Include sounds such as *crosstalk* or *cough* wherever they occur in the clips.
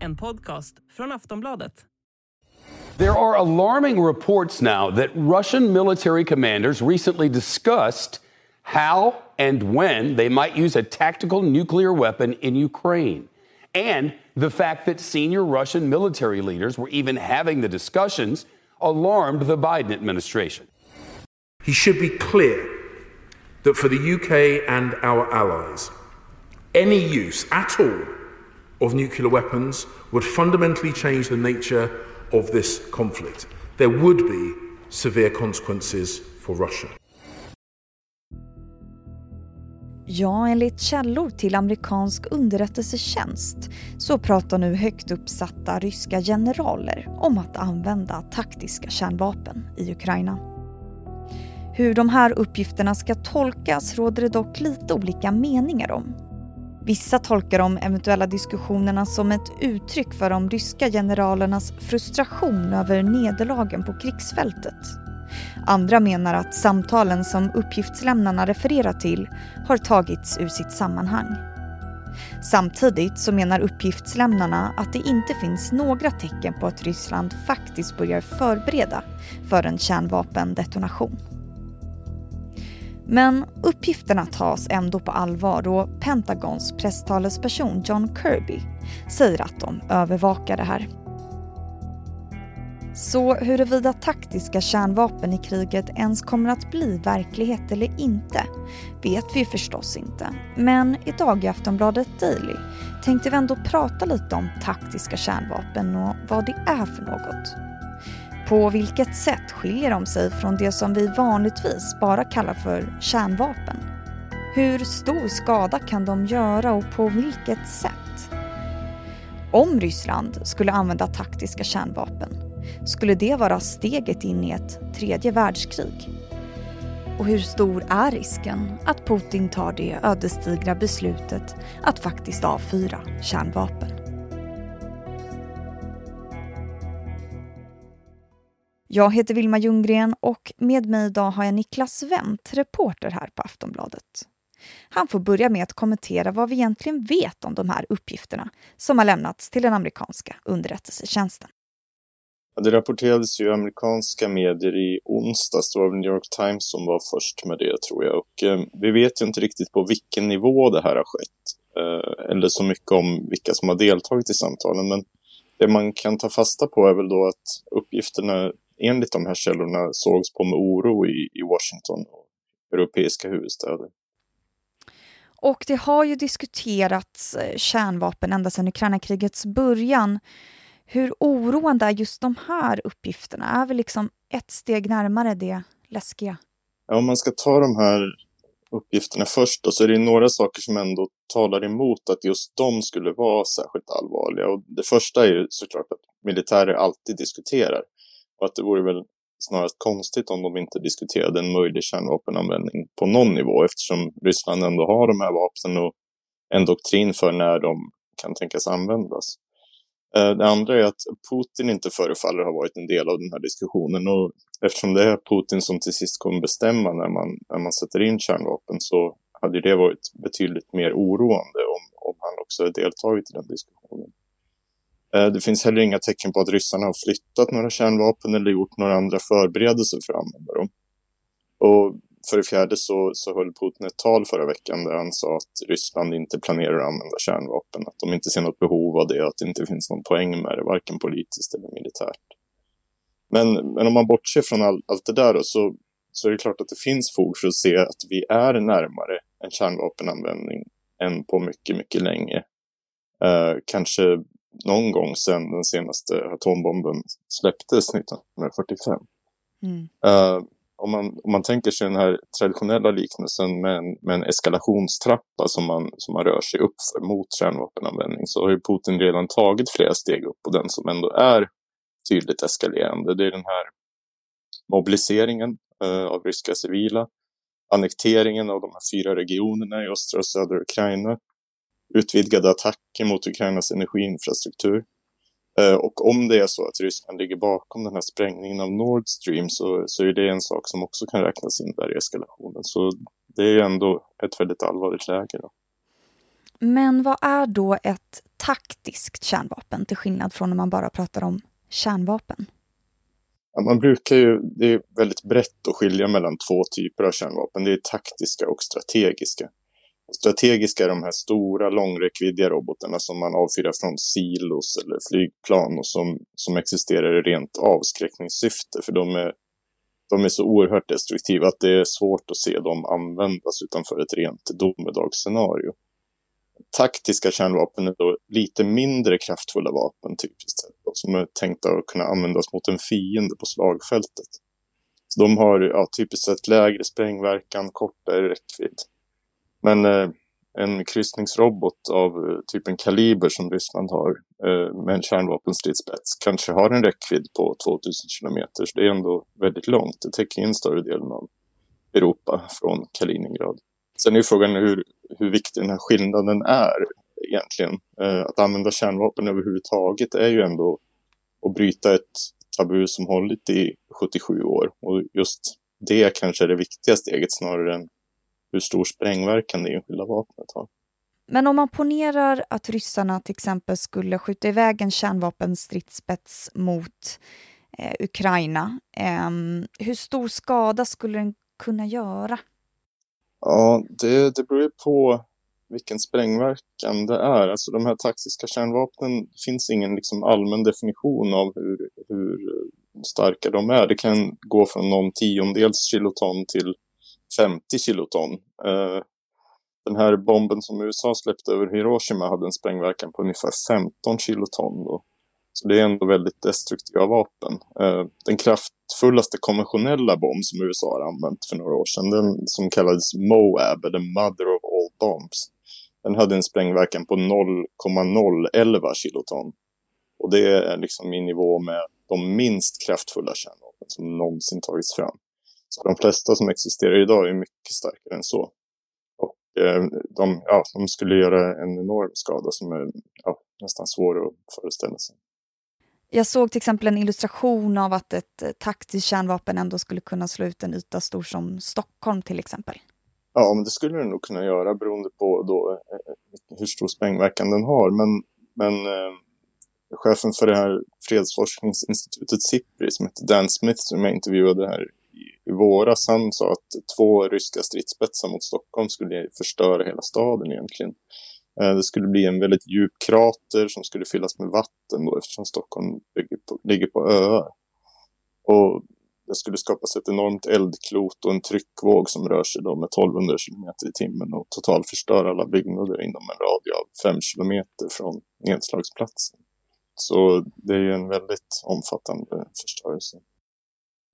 En podcast från Aftonbladet. There are alarming reports now that Russian military commanders recently discussed how and when they might use a tactical nuclear weapon in Ukraine. And the fact that senior Russian military leaders were even having the discussions alarmed the Biden administration. He should be clear that for the UK and our allies, any use at all of nuclear weapons would fundamentally change the nature of this conflict. There would be severe consequences for Russia. Ja, enligt källor till amerikansk underrättelsetjänst så pratar nu högt uppsatta ryska generaler om att använda taktiska kärnvapen i Ukraina. Hur de här uppgifterna ska tolkas råder det dock lite olika meningar om. Vissa tolkar de eventuella diskussionerna som ett uttryck för de ryska generalernas frustration över nederlagen på krigsfältet. Andra menar att samtalen som uppgiftslämnarna refererar till har tagits ur sitt sammanhang. Samtidigt så menar uppgiftslämnarna att det inte finns några tecken på att Ryssland faktiskt börjar förbereda för en kärnvapendetonation. Men uppgifterna tas ändå på allvar och Pentagons presstalesperson John Kirby säger att de övervakar det här. Så huruvida taktiska kärnvapen i kriget ens kommer att bli verklighet eller inte vet vi förstås inte. Men idag i Aftonbladet Daily tänkte vi ändå prata lite om taktiska kärnvapen och vad det är för något. På vilket sätt skiljer de sig från det som vi vanligtvis bara kallar för kärnvapen? Hur stor skada kan de göra och på vilket sätt? Om Ryssland skulle använda taktiska kärnvapen, skulle det vara steget in i ett tredje världskrig? Och hur stor är risken att Putin tar det ödesdigra beslutet att faktiskt avfyra kärnvapen? Jag heter Vilma Ljunggren och med mig idag har jag Niklas Wendt, reporter här på Aftonbladet. Han får börja med att kommentera vad vi egentligen vet om de här uppgifterna som har lämnats till den amerikanska underrättelsetjänsten. Det rapporterades ju i amerikanska medier i onsdags, det var New York Times som var först med det tror jag. Och eh, vi vet ju inte riktigt på vilken nivå det här har skett. Eh, eller så mycket om vilka som har deltagit i samtalen. Men det man kan ta fasta på är väl då att uppgifterna enligt de här källorna sågs på med oro i, i Washington och europeiska huvudstäder. Och det har ju diskuterats eh, kärnvapen ända sedan Ukraina-krigets början. Hur oroande är just de här uppgifterna? Är vi liksom ett steg närmare det läskiga? Ja, om man ska ta de här uppgifterna först då, så är det några saker som ändå talar emot att just de skulle vara särskilt allvarliga. Och det första är ju såklart att militärer alltid diskuterar. Och att det vore väl snarast konstigt om de inte diskuterade en möjlig kärnvapenanvändning på någon nivå eftersom Ryssland ändå har de här vapnen och en doktrin för när de kan tänkas användas. Eh, det andra är att Putin inte förefaller ha varit en del av den här diskussionen och eftersom det är Putin som till sist kommer bestämma när man, när man sätter in kärnvapen så hade det varit betydligt mer oroande om, om han också deltagit i den diskussionen. Eh, det finns heller inga tecken på att ryssarna har flyttat några kärnvapen eller gjort några andra förberedelser för att använda dem. Och för det fjärde så, så höll Putin ett tal förra veckan där han sa att Ryssland inte planerar att använda kärnvapen, att de inte ser något behov av det, att det inte finns någon poäng med det, varken politiskt eller militärt. Men, men om man bortser från all, allt det där då, så, så är det klart att det finns fog för att se att vi är närmare en kärnvapenanvändning än på mycket, mycket länge. Eh, kanske någon gång sedan den senaste atombomben släpptes 1945. Mm. Uh, om, man, om man tänker sig den här traditionella liknelsen med en, med en eskalationstrappa som man, som man rör sig upp för mot kärnvapenanvändning så har ju Putin redan tagit flera steg upp och den som ändå är tydligt eskalerande det är den här mobiliseringen uh, av ryska civila, annekteringen av de här fyra regionerna i östra och södra Ukraina, utvidgade attacker mot Ukrainas energiinfrastruktur. Eh, och om det är så att Ryssland ligger bakom den här sprängningen av Nord Stream så, så är det en sak som också kan räknas in där i eskalationen. Så det är ändå ett väldigt allvarligt läge. Då. Men vad är då ett taktiskt kärnvapen till skillnad från när man bara pratar om kärnvapen? Ja, man brukar ju, det är väldigt brett att skilja mellan två typer av kärnvapen. Det är taktiska och strategiska. Strategiska är de här stora långräckviddiga robotarna som man avfyrar från silos eller flygplan och som, som existerar i rent avskräckningssyfte. För de är, de är så oerhört destruktiva att det är svårt att se dem användas utanför ett rent domedagsscenario. Taktiska kärnvapen är då lite mindre kraftfulla vapen typiskt sett. Som är tänkta att kunna användas mot en fiende på slagfältet. Så de har ja, typiskt sett lägre sprängverkan, kortare räckvidd. Men eh, en kryssningsrobot av eh, typen Kaliber som Ryssland har eh, med en kärnvapenstridsspets kanske har en räckvidd på 2000 kilometer. Så det är ändå väldigt långt. Det täcker in större delen av Europa från Kaliningrad. Sen är frågan hur, hur viktig den här skillnaden är egentligen. Eh, att använda kärnvapen överhuvudtaget är ju ändå att bryta ett tabu som hållit i 77 år. Och just det kanske är det viktiga steget snarare än hur stor sprängverkan det enskilda vapnet har. Men om man ponerar att ryssarna till exempel skulle skjuta iväg en kärnvapenstridsspets mot eh, Ukraina, eh, hur stor skada skulle den kunna göra? Ja, det, det beror ju på vilken sprängverkan det är. Alltså de här taktiska kärnvapnen finns ingen liksom allmän definition av hur, hur starka de är. Det kan gå från någon tiondels kiloton till 50 kiloton. Eh, den här bomben som USA släppte över Hiroshima hade en sprängverkan på ungefär 15 kiloton. Då. Så det är ändå väldigt destruktiva vapen. Eh, den kraftfullaste konventionella bomb som USA har använt för några år sedan, den som kallades MOAB, eller Mother of All Bombs, den hade en sprängverkan på 0,011 kiloton. Och det är liksom i nivå med de minst kraftfulla kärnvapen som någonsin tagits fram. Så de flesta som existerar idag är mycket starkare än så. Och eh, de, ja, de skulle göra en enorm skada som är ja, nästan svår att föreställa sig. Jag såg till exempel en illustration av att ett eh, taktiskt kärnvapen ändå skulle kunna slå ut en yta stor som Stockholm till exempel. Ja, men det skulle den nog kunna göra beroende på då, eh, hur stor sprängverkan den har. Men, men eh, chefen för det här fredsforskningsinstitutet SIPRI som heter Dan Smith som jag intervjuade här i, våras, han sa att två ryska stridsspetsar mot Stockholm skulle förstöra hela staden egentligen. Eh, det skulle bli en väldigt djup krater som skulle fyllas med vatten då, eftersom Stockholm på, ligger på öar. Och det skulle skapas ett enormt eldklot och en tryckvåg som rör sig då med 1200 km i timmen och totalt förstör alla byggnader inom en radie av 5 km från nedslagsplatsen. Så det är ju en väldigt omfattande förstörelse.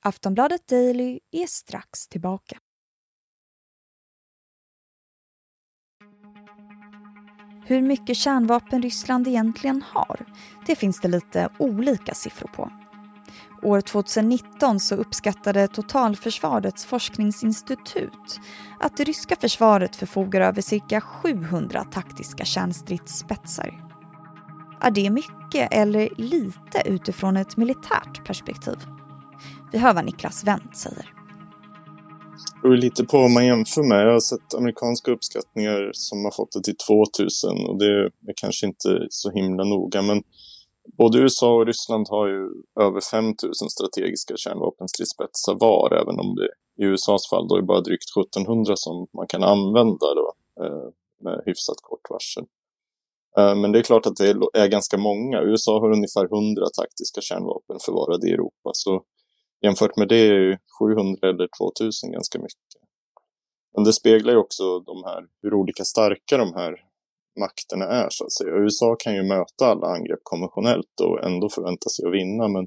Aftonbladet Daily är strax tillbaka. Hur mycket kärnvapen Ryssland egentligen har, det finns det lite olika siffror på. År 2019 så uppskattade Totalförsvarets forskningsinstitut att det ryska försvaret förfogar över cirka 700 taktiska kärnstridsspetsar. Är det mycket eller lite utifrån ett militärt perspektiv? Vi hör vad Niklas Wendt säger. Det beror lite på vad man jämför med. Jag har sett amerikanska uppskattningar som har fått det till 2000 och det är kanske inte så himla noga. Men både USA och Ryssland har ju över 5000 strategiska kärnvapenstridsspetsar var, även om det i USAs fall då är bara drygt 1700 som man kan använda då, eh, med hyfsat kort varsel. Eh, men det är klart att det är ganska många. USA har ungefär 100 taktiska kärnvapen förvarade i Europa. Så jämfört med det är 700 eller 2000 ganska mycket. Men det speglar ju också de här, hur olika starka de här makterna är så att säga. USA kan ju möta alla angrepp konventionellt och ändå förvänta sig att vinna. Men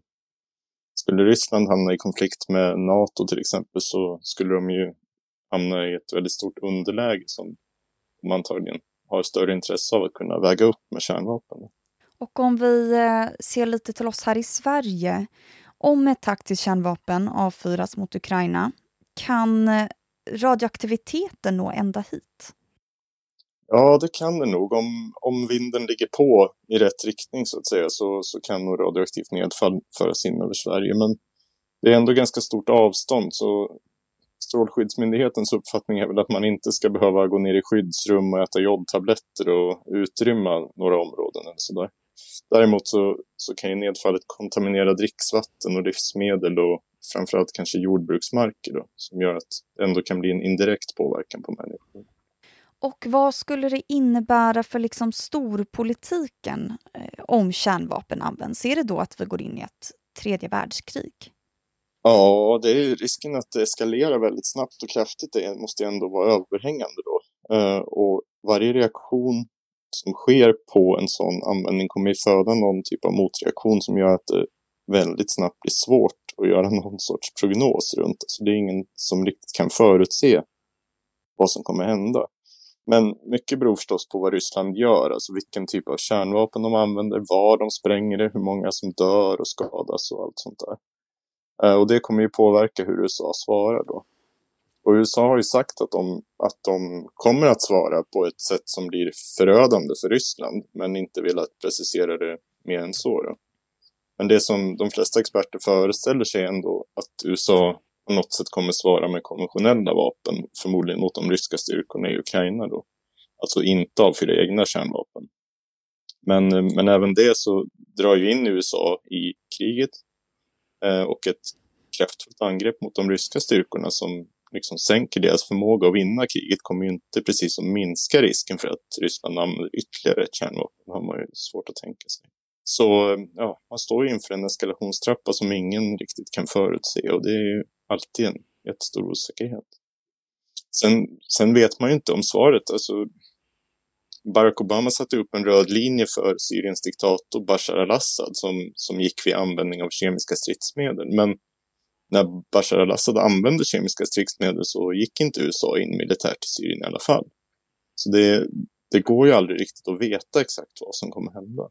skulle Ryssland hamna i konflikt med NATO till exempel så skulle de ju hamna i ett väldigt stort underläge som de antagligen har större intresse av att kunna väga upp med kärnvapen. Och om vi eh, ser lite till oss här i Sverige. Om ett taktiskt kärnvapen avfyras mot Ukraina, kan eh, radioaktiviteten nå ända hit? Ja, det kan det nog. Om, om vinden ligger på i rätt riktning så att säga så, så kan nog radioaktivt nedfall föras in över Sverige. Men det är ändå ganska stort avstånd så Strålskyddsmyndighetens uppfattning är väl att man inte ska behöva gå ner i skyddsrum och äta jodtabletter och utrymma några områden eller sådär. Däremot så, så kan ju nedfallet kontaminera dricksvatten och livsmedel och framförallt kanske jordbruksmarker då, som gör att det ändå kan bli en indirekt påverkan på människor. Och vad skulle det innebära för liksom storpolitiken eh, om kärnvapen används? Är det då att vi går in i ett tredje världskrig? Ja, det är risken att det eskalerar väldigt snabbt och kraftigt. Det måste ändå vara överhängande då. Eh, och varje reaktion som sker på en sån användning kommer ju föda någon typ av motreaktion som gör att det väldigt snabbt blir svårt att göra *laughs* någon sorts prognos runt det. Så det är ingen som riktigt kan förutse vad som kommer hända. Men mycket beror förstås på vad Ryssland gör, alltså vilken typ av kärnvapen de använder, var de spränger det, hur många som dör och skadas och allt sånt där. Eh, och det kommer ju påverka hur USA svarar då. Och USA har ju sagt att de, att de kommer att svara på ett sätt som blir förödande för Ryssland, men inte velat precisera det mer än så. Då. Men det som de flesta experter föreställer sig ändå att USA på något sätt kommer svara med konventionella vapen, förmodligen mot de ryska styrkorna i Ukraina då. Alltså inte avfyra egna kärnvapen. Men, men även det så drar ju in USA i kriget eh, och ett kraftfullt angrepp mot de ryska styrkorna som liksom sänker deras förmåga att vinna kriget kommer ju inte precis att minska risken för att Ryssland använder ytterligare ett kärnvapen. Det har man ju svårt att tänka sig. Så ja, man står ju inför en eskalationstrappa som ingen riktigt kan förutse och det är ju alltid en jättestor osäkerhet. Sen, sen vet man ju inte om svaret. Alltså, Barack Obama satte upp en röd linje för Syriens diktator Bashar al-Assad som, som gick vid användning av kemiska stridsmedel. Men när Bashar al-Assad använde kemiska stridsmedel så gick inte USA in militärt i Syrien i alla fall. Så det, det går ju aldrig riktigt att veta exakt vad som kommer hända.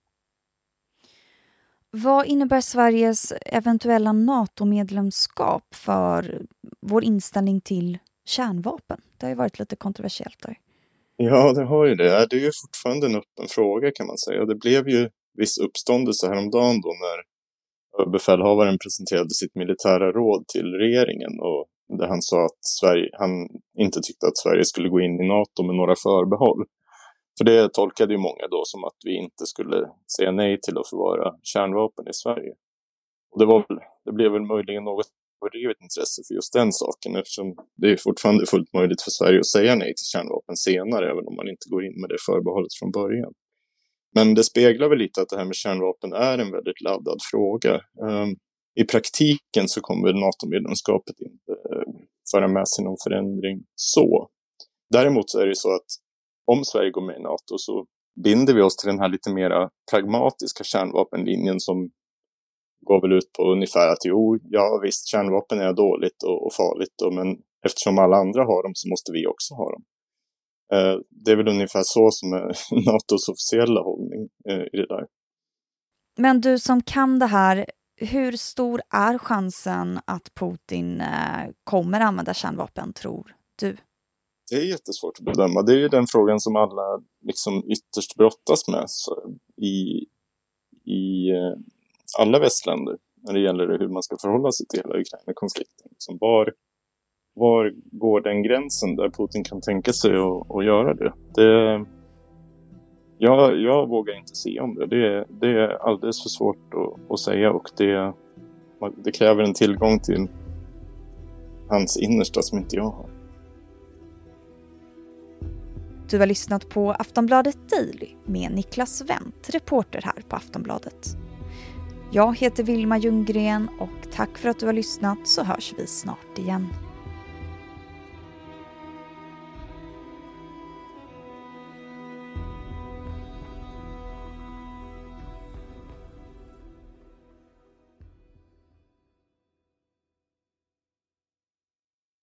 Vad innebär Sveriges eventuella NATO-medlemskap för vår inställning till kärnvapen? Det har ju varit lite kontroversiellt där. Ja, det har ju det. Det är ju fortfarande en öppen fråga kan man säga. Det blev ju viss uppståndelse häromdagen då när befälhavaren presenterade sitt militära råd till regeringen och där han sa att Sverige, han inte tyckte att Sverige skulle gå in i NATO med några förbehåll. För det tolkade ju många då som att vi inte skulle säga nej till att förvara kärnvapen i Sverige. Och det, var väl, det blev väl möjligen något överdrivet intresse för just den saken eftersom det är fortfarande fullt möjligt för Sverige att säga nej till kärnvapen senare även om man inte går in med det förbehållet från början. Men det speglar väl lite att det här med kärnvapen är en väldigt laddad fråga. Ehm, I praktiken så kommer NATO-medlemskapet inte eh, föra med sig någon förändring så. Däremot så är det så att om Sverige går med i NATO så binder vi oss till den här lite mera pragmatiska kärnvapenlinjen som går väl ut på ungefär att jo, ja visst, kärnvapen är dåligt och, och farligt, och, men eftersom alla andra har dem så måste vi också ha dem. Eh, det är väl ungefär så som är *laughs* NATOs officiella hållning eh, i det där. Men du som kan det här, hur stor är chansen att Putin eh, kommer använda kärnvapen, tror du? Det är jättesvårt att bedöma. Det är ju den frågan som alla liksom ytterst brottas med i, i alla västländer när det gäller hur man ska förhålla sig till hela Ukraina-konflikten. Liksom var, var går den gränsen där Putin kan tänka sig att, att göra det? det jag, jag vågar inte se om det. Det, det är alldeles för svårt att, att säga och det, det kräver en tillgång till hans innersta som inte jag har. Du har lyssnat på Aftonbladet Daily med Niklas Wendt, reporter här på Aftonbladet. Jag heter Vilma Ljunggren och tack för att du har lyssnat så hörs vi snart igen.